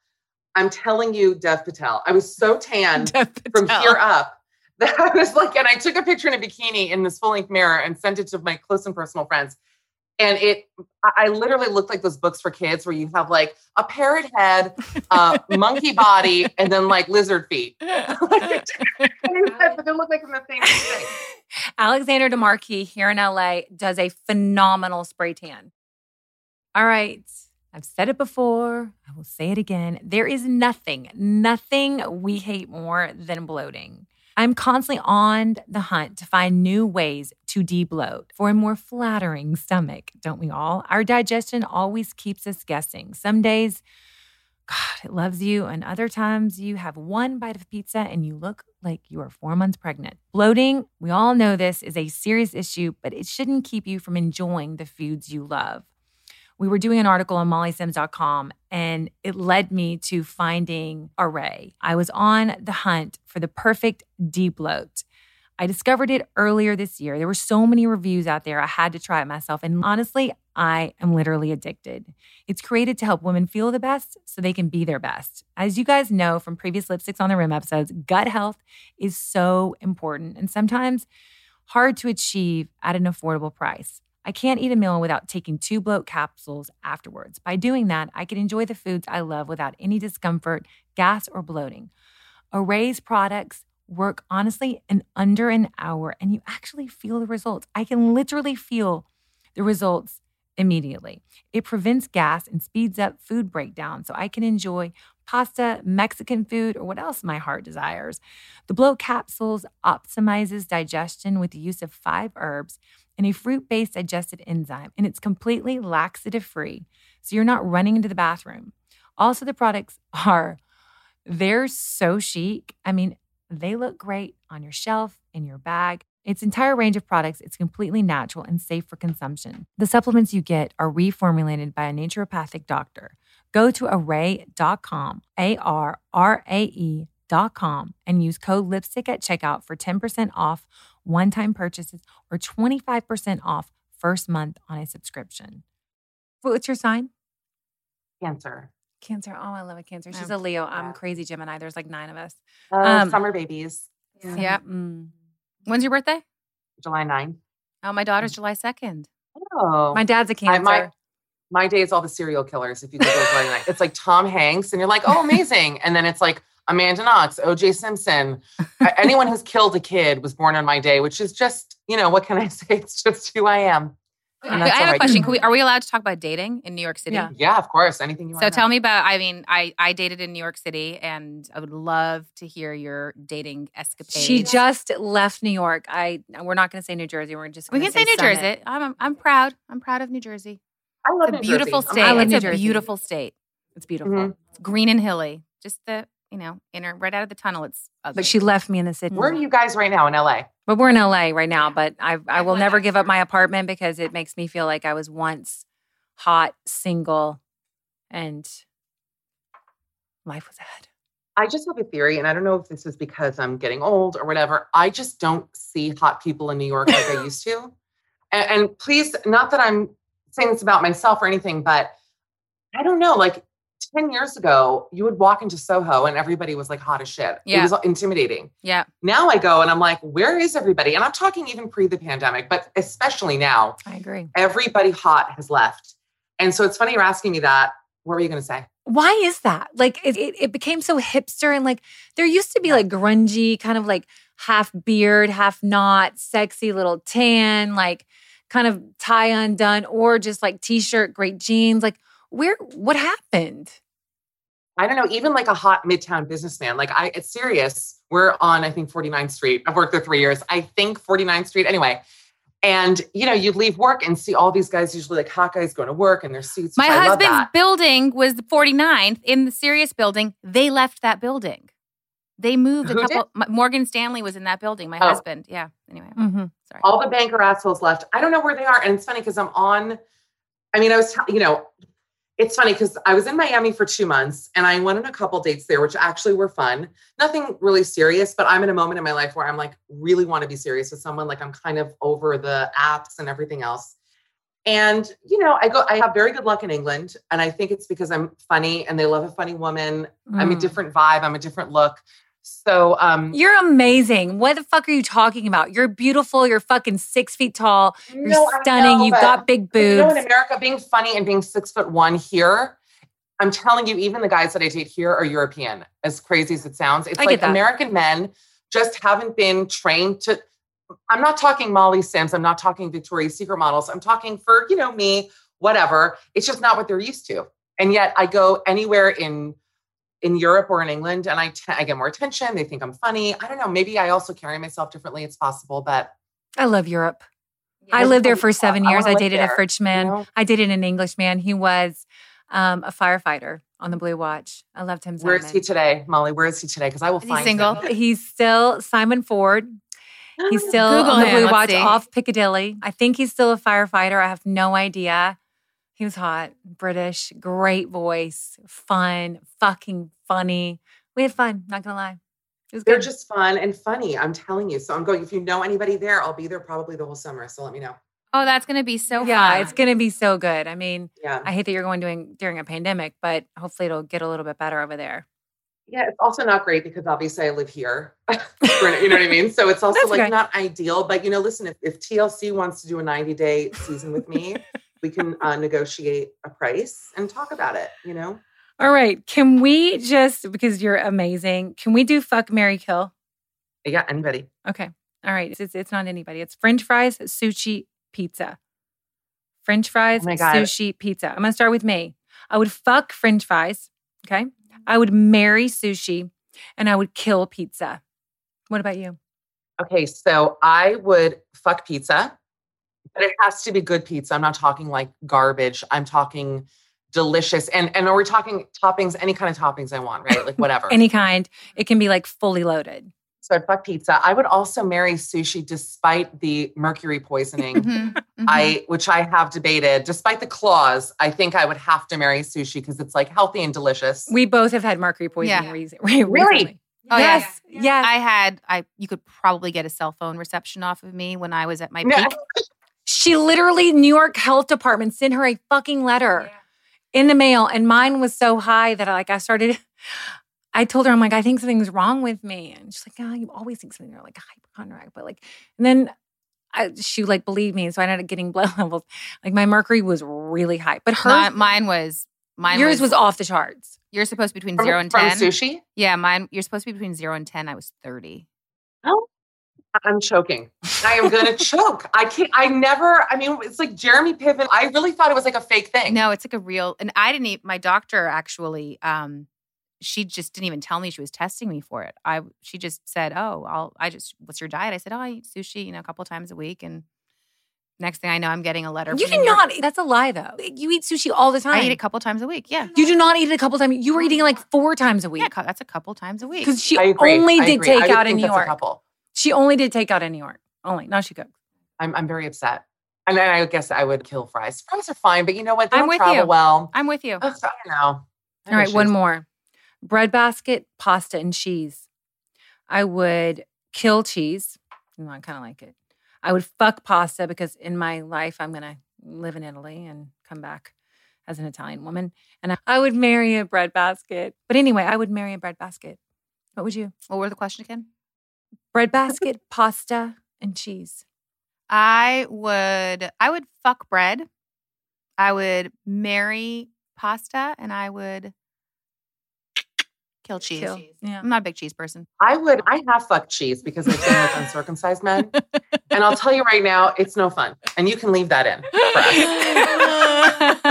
I'm telling you, Dev Patel. I was so tanned from here up that I was like, and I took a picture in a bikini in this full length mirror and sent it to my close and personal friends. And it, I I literally looked like those books for kids where you have like a parrot head, uh, monkey body, and then like lizard feet. but they look like the same thing. Alexander DeMarquis here in LA does a phenomenal spray tan. All right. I've said it before. I will say it again. There is nothing, nothing we hate more than bloating. I'm constantly on the hunt to find new ways to debloat for a more flattering stomach, don't we all? Our digestion always keeps us guessing. Some days, God, it loves you, and other times you have one bite of pizza and you look like you are four months pregnant. Bloating, we all know this is a serious issue, but it shouldn't keep you from enjoying the foods you love. We were doing an article on mollysims.com and it led me to finding Arrae. I was on the hunt for the perfect deep debloat. I discovered it earlier this year. There were so many reviews out there. I had to try it myself. And honestly, I am literally addicted. It's created to help women feel the best so they can be their best. As you guys know from previous Lipsticks on the Rim episodes, gut health is so important and sometimes hard to achieve at an affordable price. I can't eat a meal without taking two bloat capsules afterwards. By doing that, I can enjoy the foods I love without any discomfort, gas, or bloating. Arrae's products work honestly in under an hour, and you actually feel the results. I can literally feel the results immediately. It prevents gas and speeds up food breakdown so I can enjoy pasta, Mexican food, or what else my heart desires. The bloat capsules optimizes digestion with the use of five herbs and a fruit-based digestive enzyme, and it's completely laxative free. So you're not running into the bathroom. Also, the products are they're so chic. I mean, they look great on your shelf, in your bag. Its entire range of products is completely natural and safe for consumption. The supplements you get are reformulated by a naturopathic doctor. Go to arrae.com, A R R A E.com, and use code lipstick at checkout for 10% off one time purchases or 25% off first month on a subscription. What's your sign? Cancer. Cancer. Oh, I love a Cancer. She's a Leo. I'm yeah. crazy Gemini. There's like nine of us. Oh, Um, summer babies. Yep. Mm. When's your birthday? July 9th. Oh, my daughter's July 2nd. Oh. My dad's a Cancer. I- my, my day is all the serial killers. If you Google July 9th. It's like Tom Hanks, and you're like, oh, amazing. And then it's like Amanda Knox, OJ Simpson. Anyone who's killed a kid was born on my day, which is just, you know, what can I say? It's just who I am. I that's all have a question. Can we, are we allowed to talk about dating in New York City? Yeah. Yeah, of course. Anything you want So to tell me about. I mean, I I dated in New York City, and I would love to hear your dating escapades. She just left New York. I we're not going to say New Jersey. We're just We gonna can say New Summit. Jersey. I'm I'm proud. I'm proud of New Jersey. I love It's a New beautiful Jersey. state. I love it's New a Jersey. beautiful state. It's beautiful. Mhm. It's green and hilly. Just the you know inner right out of the tunnel. It's ugly. But she left me in the city. Where are you guys right now in LA? But we're in LA right now. But I I will never give up my apartment because it makes me feel like I was once hot, single, and life was ahead. I just have a theory, and I don't know if this is because I'm getting old or whatever. I just don't see hot people in New York like I used to. And, and please, not that I'm saying this about myself or anything, but I don't know. Like 10 years ago, you would walk into Soho and everybody was like hot as shit. Yeah. It was intimidating. yeah. Now I go and I'm like, where is everybody? And I'm talking even pre the pandemic, but especially now, I agree. everybody hot has left. And so it's funny you're asking me that. What were you going to say? Why is that? Like it, it, it became so hipster and like there used to be like grungy, kind of like half beard, half not, sexy little tan, like kind of tie undone, or just like t-shirt, great jeans. Like where what happened? I don't know, even like a hot midtown businessman. Like I it's serious. We're on, I think, 49th Street. I've worked there three years. I think 49th Street. Anyway. And you know, you leave work and see all these guys, usually like hot guys going to work in their suits. My which I love husband's that. building was the 49th in the Sirius building. They left that building. They moved a Who couple. M- Morgan Stanley was in that building. My Oh. husband. Yeah. Anyway, Mm-hmm. sorry. all the banker assholes left. I don't know where they are. And it's funny because I'm on, I mean, I was, t- you know, it's funny because I was in Miami for two months and I went on a couple dates there, which actually were fun. Nothing really serious, but I'm in a moment in my life where I'm like, really want to be serious with someone. Like I'm kind of over the apps and everything else. And, you know, I go, I have very good luck in England. And I think it's because I'm funny and they love a funny woman. I'm a Mm. different vibe. I'm a different look. So, um, You're amazing. What the fuck are you talking about? You're beautiful. You're fucking six feet tall. You're no, stunning. know, You've got big But You know, in boobs. America, being funny and being six foot one here, I'm telling you, even the guys that I date here are European. As crazy as it sounds, it's I like. American men just haven't been trained to. I'm not talking Molly Sims. I'm not talking Victoria's Secret models. I'm talking for you know me, whatever. It's just not what they're used to. And yet, I go anywhere in in Europe or in England, and I t- I get more attention. They think I'm funny. I don't know. Maybe I also carry myself differently. It's possible, but I love Europe. I Yeah. lived there for seven years. wanna I dated a there, French man. you know? I dated an English man. He was um, a firefighter on the Blue Watch. I loved him. where is he today, Molly? Where is he today? Because I will Is he find single? him. He's still Simon Ford. He's still Google on the him. Blue Let's Watch see. off Piccadilly. I think he's still a firefighter. I have no idea. He was hot, British, great voice, fun, fucking funny. We had fun, not gonna lie. It was They're good. just fun and funny. I'm telling you. So I'm going. If you know anybody there, I'll be there probably the whole summer. So let me know. Oh, that's gonna be so yeah, fun. it's gonna be so good. I mean, Yeah, I hate that you're going doing during a pandemic, but hopefully it'll get a little bit better over there. yeah. It's also not great because obviously I live here. you know what I mean? So it's also That's like okay. not ideal. But you know, listen, if, if TLC wants to do a 90 day season with me, we can uh, negotiate a price and talk about it. You know. All right. Can we just because you're amazing, can we do fuck Mary Kill? Yeah, anybody. Okay. All right. It's, it's, it's not anybody. It's French fries, sushi, pizza. French fries, Oh sushi, pizza. I'm gonna start with me. I would fuck French fries. Okay. I would marry sushi and I would kill pizza. What about you? Okay, so I would fuck pizza, but it has to be good pizza. I'm not talking like garbage. I'm talking delicious. And and are we talking toppings? Any kind of toppings I want, right? Like whatever. Any kind. It can be like fully loaded. so I'd fuck pizza. I would also marry sushi despite the mercury poisoning. Mhm, mhm. I which I have debated, despite the clause, I think I would have to marry sushi because it's like healthy and delicious. We both have had mercury poisoning Yeah. reason- Really? recently. Oh, yeah. yes. Yes. I had I you could probably get a cell phone reception off of me when I was at my No. peak. She literally, New York Health Department sent her a fucking letter in the mail, and mine was so high that I, like I started. I told her, I'm like, I think something's wrong with me, and she's like, Oh, you always think something. You're like a hypochondriac, but like, and then I, she like believed me, so I ended up getting blood levels. Like my mercury was really high, but her Mine, mine was mine yours was off the charts. You're supposed to be between From, zero and ten. from ten. sushi. Yeah, mine. You're supposed to be between zero and ten. I was thirty. Oh, I'm choking. I am gonna choke. I can't. I never. I mean, it's like Jeremy Piven. I really thought it was like a fake thing. No, it's like a real. And I didn't. Even, my doctor actually. um she just didn't even tell me she was testing me for it. I she just said, "Oh, I'll I just what's your diet?" I said, "Oh, I eat sushi, you know, a couple times a week." And next thing I know, I'm getting a letter. You from do New York- not. That's a lie, though. You eat sushi all the time. I eat it a couple times a week. Yeah, You do not eat it a couple times. You were eating like four times a week cou- that's a couple times a week. because she I agree. only I did agree. I would takeout think in New that's a York. She only did takeout in New York. Only. Now she cooks. I'm I'm very upset. And then I guess I would kill fries. Fries are fine, but you know what? They I'm don't with travel you. well. I'm with you. I don't know. I All right, one more. Bread basket, pasta, and cheese. I would kill cheese. No, I kind of like it. I would fuck pasta because in my life I'm gonna live in Italy and come back as an Italian woman. And I- I would marry a bread basket. But anyway, I would marry a bread basket. What would you? What were the question again? Bread basket, pasta, and cheese. I would I would fuck bread. I would marry pasta and I would kill cheese. Kill. Yeah. I'm not a big cheese person. I would. I have fucked cheese because I've been with uncircumcised men, and I'll tell you right now, it's no fun. And you can leave that in for us.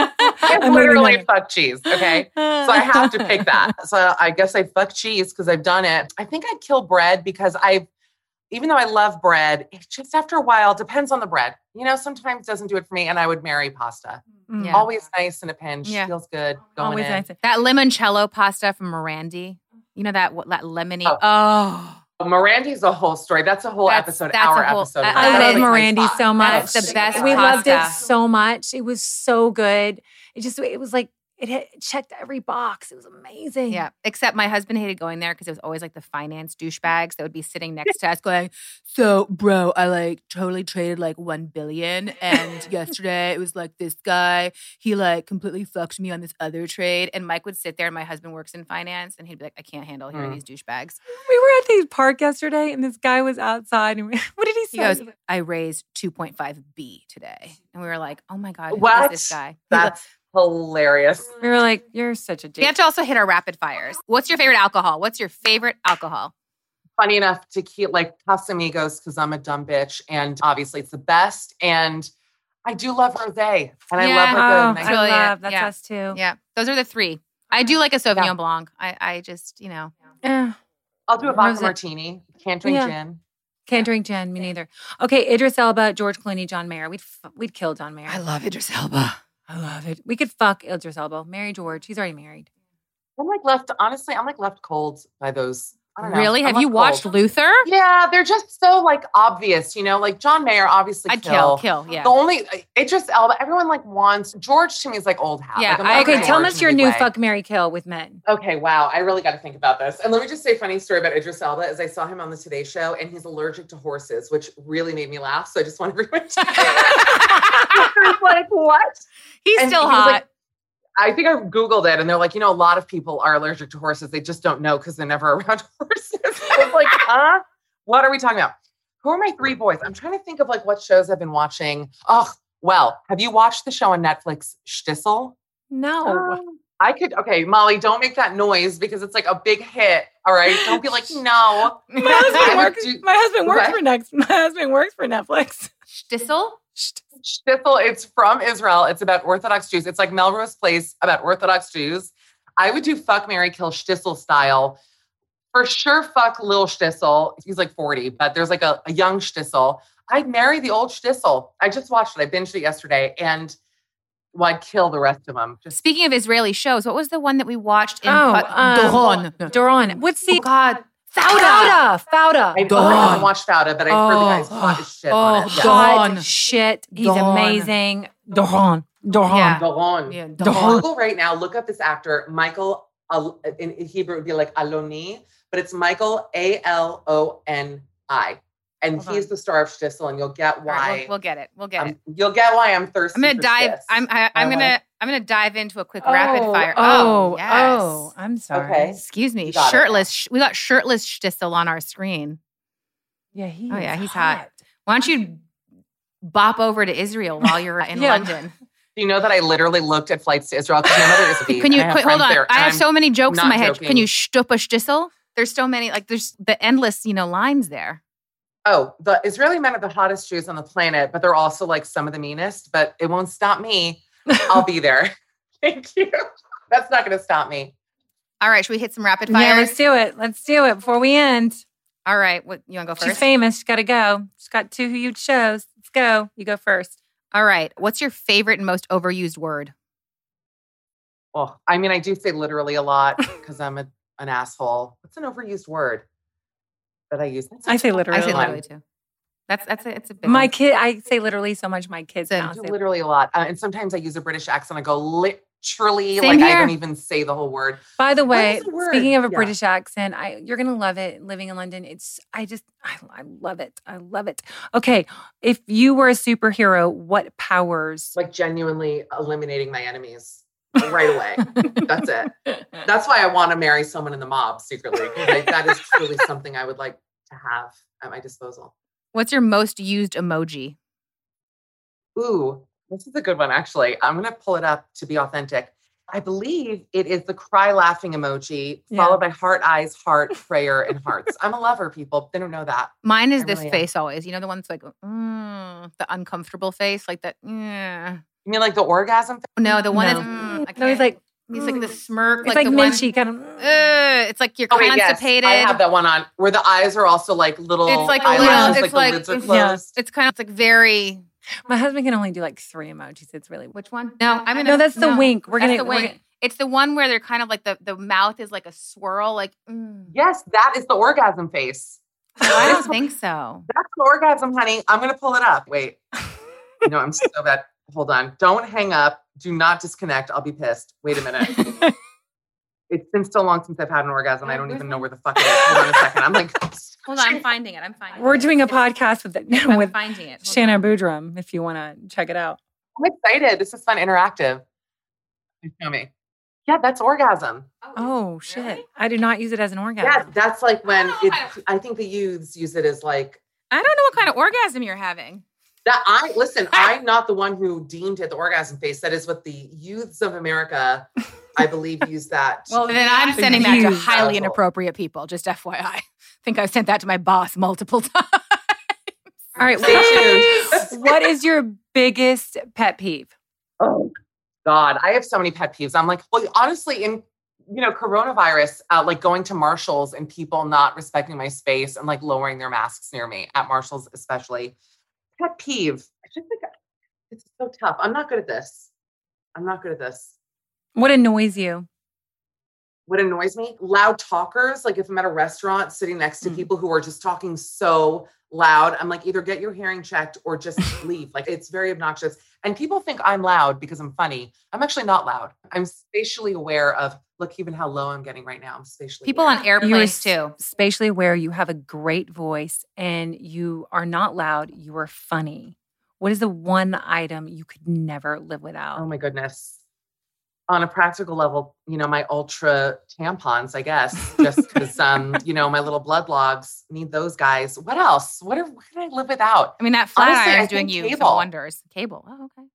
I literally that fuck cheese. Okay. So I have to pick that. So I guess I fuck cheese because I've done it. I think I'd kill bread because I, even though I love bread, it just after a while depends on the bread. You know, sometimes it doesn't do it for me, and I would marry pasta. Mm. Yeah. Always nice in a pinch. Yeah. Feels good. Going Always in. nice. That limoncello pasta from Morandi. You know that what that lemony. Oh. Oh, Morandi's a whole story. That's a whole That's- episode. that's our a whole- episode. I- I love is Morandi so much. That's the best We loved it so much. It was so good. It just it was like it hit, checked every box. It was amazing. yeah. Except my husband hated going there because it was always like the finance douchebags that would be sitting next to us going, So, bro, I like totally traded like one billion. And yesterday it was like this guy, he like completely fucked me on this other trade. And Mike would sit there and my husband works in finance and he'd be like, I can't handle hearing Mm. these douchebags. We were at the park yesterday, and this guy was outside. And we, what did he He say? goes, I raised 2.5 B today. And we were like, oh my God, What? this guy? He like, That's hilarious. we were like, "You're such a we dick." have to also hit our rapid fires. What's your favorite alcohol? What's your favorite alcohol? Funny enough to keep like Casamigos because I'm a dumb bitch, and obviously it's the best. And I do love rosé, and I Yeah. love Oh, a I good. That's really it. love that's Yeah. us too. Yeah, those are the three. I do like a Sauvignon Yeah. Blanc. I, I just, you know, Eh, I'll do a vodka martini. Can't drink Yeah. gin. can't drink gin. Me neither. Okay, Idris Elba, George Clooney, John Mayer. We'd f- we'd kill John Mayer. I love Idris Elba. I love it. We could fuck Idris Elba. Marry George. He's already married. I'm like left. Honestly, I'm like left cold by those. I don't know. Really? I'm Have you watched. Luther? Yeah, they're just so like obvious. You know, like John Mayer obviously. I'd kill, kill. Yeah. The only uh, it just Elba. Everyone like wants George to me is like old hat. Yeah, Like, I. Okay, tell George us your new fuck Mary Kill with men. Okay, wow. I really got to think about this. And let me just say a funny story about Idris Elba is I saw him on the Today Show and he's allergic to horses, which really made me laugh. So I just want everyone to like, what? He's And still hot. Like- I think I Googled it and they're like, you know, a lot of people are allergic to horses. They just don't know because they're never around horses. I was like, huh? What are we talking about? Who are my three boys? I'm trying to think of like what shows I've been watching. Oh, well, have you watched the show on Netflix, Shtisel? No. Um, I could, okay, Molly, don't make that noise because it's like a big hit. All right. Don't be like, no. my husband would works. do- my husband works What? for next. My husband works for Netflix. Shtisel? Shtisel, it's from Israel. It's about Orthodox Jews. It's like Melrose Place about Orthodox Jews. I would do fuck Mary Kill Shtisel style. For sure, fuck Lil Shtisel. He's like 40, but there's like a, a young Shtisel. I'd marry the old Shtisel. I just watched it. I binged it yesterday and well, I'd kill the rest of them. Just Speaking of Israeli shows, what was the one that we watched in Oh, Put- um, Doron? Doron. What's the Oh, God. Fauda? Fauda. I, Dawn. I haven't watched Fauda, but I've heard the guy's Oh, hot as shit oh, on it. Yeah. God. Hot shit. He's Dawn. amazing. Doron. Doron. Yeah. Doron. Yeah, Dawn. Doron. Google right now, look up this actor, Michael, Al- in Hebrew it would be like Aloni, but it's Michael A L O N I. And Hold he's on. the star of Shtisel, and you'll get why. right, we'll, we'll get it. We'll get I'm- it. you'll get why I'm thirsty. I'm gonna for dive. Shtis. I'm I, I'm Uh, gonna I'm gonna dive into a quick Oh, rapid fire. Oh, Oh, yes. oh, I'm sorry. Okay. Excuse me. You got it. Shirtless. sh- We got shirtless Shtisel on our screen. Yeah, he Oh, yeah, he's hot. Why don't you bop over to Israel while you're in Yeah. London? Do you know that I literally looked at flights to Israel because my mother is a bee. Can you I quick, hold on? there, I have I'm- so many jokes in not my head. Can you shtup a Shtisel? There's so many. Like there's the endless, you know, lines there. Oh, the Israeli men are the hottest Jews on the planet, but they're also like some of the meanest. But it won't stop me. I'll be there. Thank you. That's not going to stop me. All right, should we hit some rapid fire? Yeah, let's do it. Let's do it before we end. All right, what you want to go first? She's famous. She's got to go. She's got two huge shows. Let's go. You go first. All right, what's your favorite and most overused word? Well, I mean, I do say literally a lot because I'm a, an asshole. What's an overused word that I use? That's I say literally. I say literally too. That's that's a, it's a big My one. kid, I say literally so much. My kids Same. now I do say literally a lot. Uh, and sometimes I use a British accent. I go literally, Same like I here. don't even say the whole word. By the way, the speaking of a Yeah. British accent, I you're gonna love it living in London. It's I just I, I love it. I love it. Okay, if you were a superhero, what powers? Like genuinely eliminating my enemies right away. That's it. That's why I want to marry someone in the mob secretly. I, that is truly something I would like to have at my disposal. What's your most used emoji? Ooh, this is a good one, actually. I'm going to pull it up to be authentic. I believe it is the cry laughing emoji, Yeah. followed by heart, eyes, heart, prayer, and hearts. I'm a lover, people. They don't know that. Mine is I this really am. face always. You know the one that's like mm, the uncomfortable face, like that. mm. You mean like the orgasm? No, the one No. is. Mm, I no, he's like he's like the mm. smirk. It's like, the one- Minchie kind of. Ugh, it's like you're Oh, wait, yes. constipated. I have that one on where the eyes are also like little. It's like a eyelashes, little. It's like, the lids are it's, closed. it's kind of like very. My husband can only do like three emojis. It's really Which one? No, I'm gonna. no. That's the wink. We're That's gonna. the we're wink. gonna- It's the one where they're kind of like the the mouth is like a swirl, like. Mm. Yes, that is the orgasm face. No, I don't think so. That's an orgasm, honey. I'm going to pull it up. Wait. no, I'm so bad. Hold on. Don't hang up. Do not disconnect. I'll be pissed. Wait a minute. it's been so long since I've had an orgasm. I don't even know where the fuck it is. Hold on a second. I'm like, Hold on, I'm finding it. I'm finding. It. We're it. doing a podcast with I'm with finding it. Hold Shanna on. Boudrum. If you want to check it out. I'm excited. This is fun, interactive. You Show me. Yeah, that's orgasm. Oh, oh shit! I do not use it as an orgasm. Yeah, that's like when Oh, it, I- I think the youths use it as like I don't know what kind of orgasm you're having. That. I listen. I'm not the one who deemed it the orgasm face. That is what the youths of America, I believe, use that. Well, then I'm sending that to highly asshole. inappropriate people. Just FYI, I think I've sent that to my boss multiple times. All right. Stay What, tuned. what is your biggest pet peeve? Oh God, I have so many pet peeves. I'm like, well, honestly, in you know, coronavirus, uh, like going to Marshalls and people not respecting my space and like lowering their masks near me at Marshalls, especially. Pet peeve. I just think it's so tough. I'm not good at this. I'm not good at this. What annoys you? What annoys me? Loud talkers. Like if I'm at a restaurant sitting next to Mm. people who are just talking so loud, I'm like, either get your hearing checked or just leave. Like it's very obnoxious. And people think I'm loud because I'm funny. I'm actually not loud. I'm spatially aware of, look, even how low I'm getting right now. I'm spatially People aware. on You're airplanes too. spatially aware. You have a great voice, and you are not loud. You are funny. What is the one item you could never live without? Oh my goodness. On a practical level, you know, my ultra tampons, I guess, just because, um, you know, my little blood logs need those guys. What else? What, are, what can I live without? I mean, that flat Honestly, I iron's doing think you cable. some wonders. Cable. Oh, okay.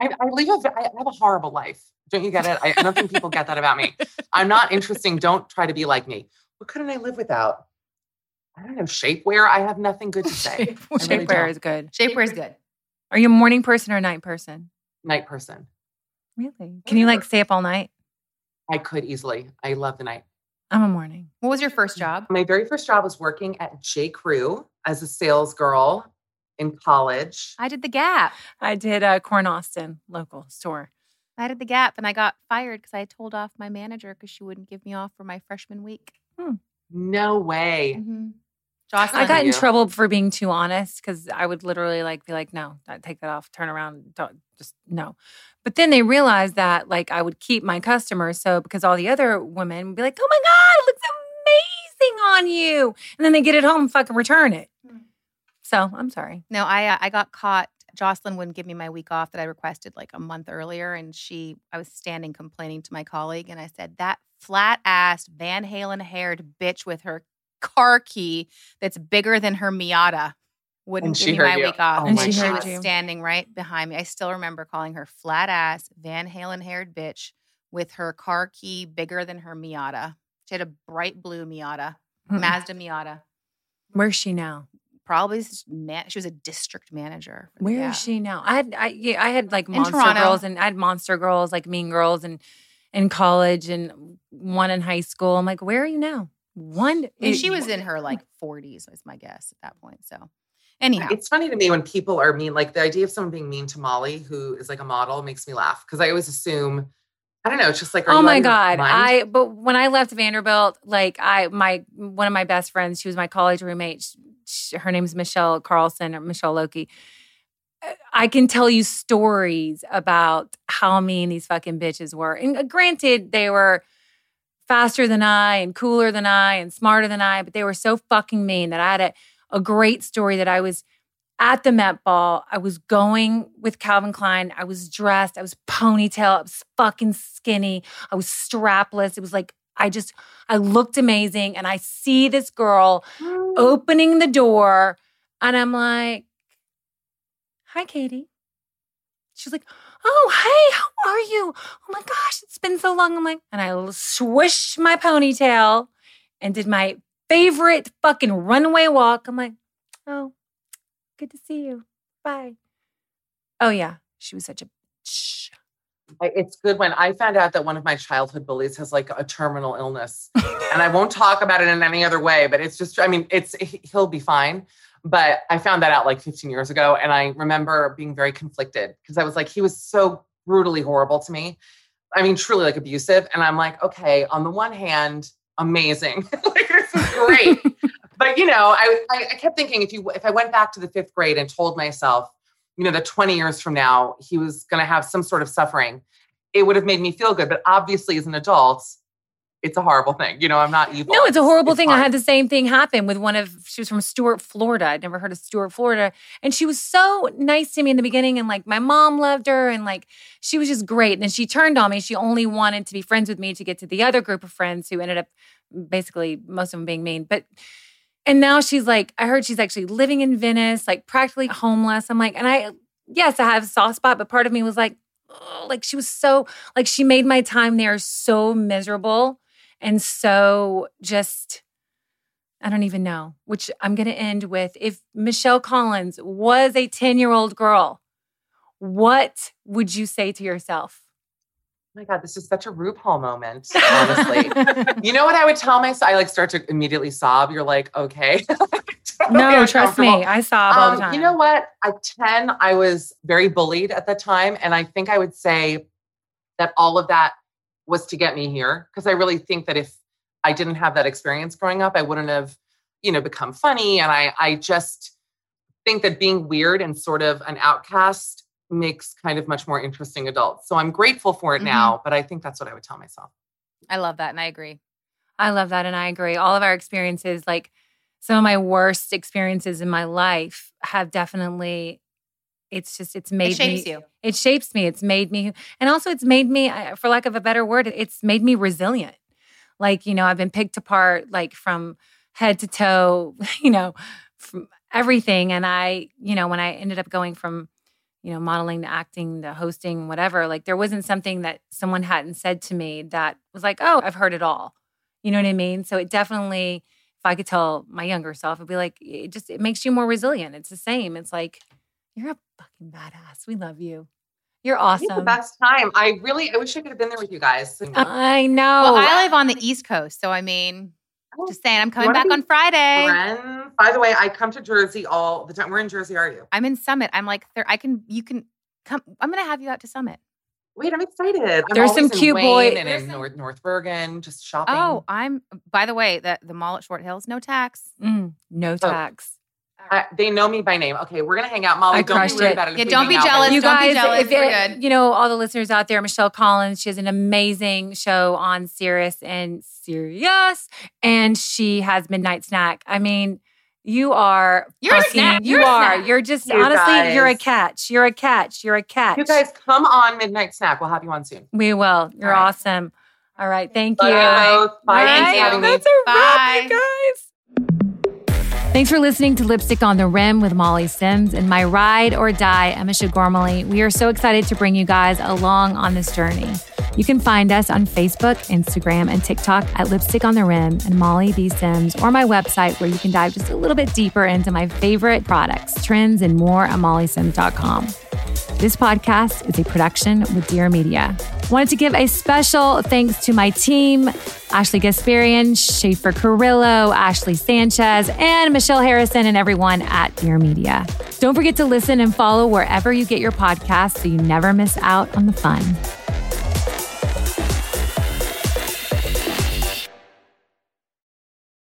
I, I live a, ve- I have a horrible life. Don't you get it? I, I don't think people get that about me. I'm not interesting. Don't try to be like me. What couldn't I live without? I don't know. Shapewear. I have nothing good to say. I really Shapewear don't. is good. Shapewear's good. Are you a morning person or a night person? Night person. Really? Can you like stay up all night? I could easily. I love the night. I'm a morning. What was your first job? My very first job was working at J. Crew as a sales girl in college. I did the Gap. I did a Corn Austin local store. I did the Gap, and I got fired because I told off my manager because she wouldn't give me off for my freshman week. No way. Mm-hmm. Jocelyn, I got in trouble for being too honest because I would literally like be like, no, take that off, turn around, don't just no. But then they realized that like I would keep my customers. So because all the other women would be like, oh my God, it looks amazing on you. And then they get it home and fucking return it. Hmm. So I'm sorry. No, I uh, I got caught. Jocelyn wouldn't give me my week off that I requested like a month earlier, and she I was standing complaining to my colleague, and I said that flat assed Van Halen haired bitch with her car key that's bigger than her Miata wouldn't And give me my you. week off, Oh And my she she was you. standing right behind me. I still remember calling her flat ass Van Halen haired bitch with her car key bigger than her Miata. She had a bright blue Miata, Mm-mm. Mazda Miata. Where's she now? probably man, she was a district manager. for the- Where is she now? I had I yeah, I had like In monster Toronto. girls and I had monster girls like mean girls and in college and one in high school. I'm like, where are you now? One And she was in her like 40s, is my guess at that point. So, anyhow, It's funny to me when people are mean, like the idea of someone being mean to Molly, who is like a model, makes me laugh because I always assume, I don't know, it's just like, oh my god mind? i but when i left vanderbilt like i my one of my best friends she was my college roommate sh sh- her name's michelle carlson or michelle loki Uh, i can tell you stories about how mean these fucking bitches were and uh, granted they were faster than i and cooler than i and smarter than i but they were so fucking mean that i had a, a great story that i was at the Met Ball, I was going with Calvin Klein. I was dressed. I was ponytail. I was fucking skinny. I was strapless. It was like I just I looked amazing, and I see this girl mm. opening the door, and I'm like, "Hi, Katie." She's like, "Oh, hey, how are you? Oh my gosh, it's been so long." I'm like, and I swished my ponytail and did my favorite fucking runway walk. I'm like, "Oh." Good to see you. Bye. Oh yeah, she was such a. I- It's good when I found out that one of my childhood bullies has like a terminal illness, and I won't talk about it in any other way. But it's just, I mean, it's he'll be fine. But I found that out like 15 years ago, and I remember being very conflicted because I was like, he was so brutally horrible to me. I mean, truly like abusive. And I'm like, okay, on the one hand, amazing, like this is great. but you know, I, I kept thinking if you if I went back to the fifth grade and told myself, you know, that 20 years from now he was going to have some sort of suffering, it would have made me feel good. But obviously, as an adult, it's a horrible thing. You know, I'm not evil. No, it's a horrible It's thing. I had the same thing happen with one of. She was from Stuart, Florida. I'd never heard of Stuart, Florida, and she was so nice to me in the beginning, and like my mom loved her, and like she was just great. And then she turned on me. She only wanted to be friends with me to get to the other group of friends who ended up basically most of them being mean, but. And now she's like, I heard she's actually living in Venice, like practically homeless. I'm like, and I, yes, I have a soft spot, but part of me was like, oh, like she was so, like she made my time there so miserable and so just, I don't even know, which I'm going to end with. If Michelle Collins was a 10 year old girl, what would you say to yourself? Oh my God, this is such a RuPaul moment, honestly. you know what I would tell myself? I like start to immediately sob. You're like, okay. Totally no, trust me. I sob all the Um, time. You know what? At 10, I was very bullied at the time. And I think I would say that all of that was to get me here. Because I really think that if I didn't have that experience growing up, I wouldn't have, you know, become funny. And I I just think that being weird and sort of an outcast makes kind of much more interesting adults. So I'm grateful for it Mhm. now, but I think that's what I would tell myself. I love that. And I agree. I love that. And I agree. All of our experiences, like some of my worst experiences in my life, have definitely, it's just, it's made it shapes me, you. it shapes me. It's made me, and also it's made me, for lack of a better word, it's made me resilient. Like, you know, I've been picked apart, like from head to toe, you know, from everything. And I, you know, when I ended up going from, you know, modeling to acting to hosting, whatever, like there wasn't something that someone hadn't said to me that was like, oh, I've heard it all. You know what I mean? So it definitely, if I could tell my younger self, it'd be like, it just, it makes you more resilient. It's the same. It's like, you're a fucking badass. We love you. You're I had the awesome. best time. I really, I wish I could have been there with you guys. I know. Well, I live on the East Coast. So, I mean, Oh, just saying, I'm coming back on Friday. Friend. By the way, I come to Jersey all the time. Where in Jersey are you? I'm in Summit. I'm like, thir- I can, you can come. I'm going to have you out to Summit. Wait, I'm excited. I'm There's some cute Wayne boy- and there's in some- North, North Bergen, just shopping. Oh, I'm, by the way, the, the mall at Short Hills, no tax. Mm, no tax. I- they know me by name. Okay, we're gonna hang out, Molly. I don't be crushed weird it. about it. Yeah, don't be jealous. you don't be guys, jealous. if it- good. you know all the listeners out there, Michelle Collins, she has an amazing show on Sirius and Sirius, and she has Midnight Snack. I mean, you are You're a snack. You You're a are. snack. You're just You honestly, you're a catch. You're a catch. You're a catch. You guys come on Midnight Snack. We'll have you on soon. we will. You're All right. awesome. All right, thank Love you. you both. Bye. All Thanks right, for having me. That's a wrap, you guys. Thanks for listening to Lipstick on the Rim with Molly Sims and my ride or die, Emisha Gormley. We are so excited to bring you guys along on this journey. You can find us on Facebook, Instagram, and TikTok at Lipstick on the Rim and Molly B. Sims, or my website where you can dive just a little bit deeper into my favorite products, trends, and more at mollysims.com. This podcast is a production with Dear Media. Wanted to give a special thanks to my team Ashley Gasparian, Schaefer Carrillo, Ashley Sanchez, and Michelle Harrison, and everyone at Dear Media. Don't forget to listen and follow wherever you get your podcasts so you never miss out on the fun.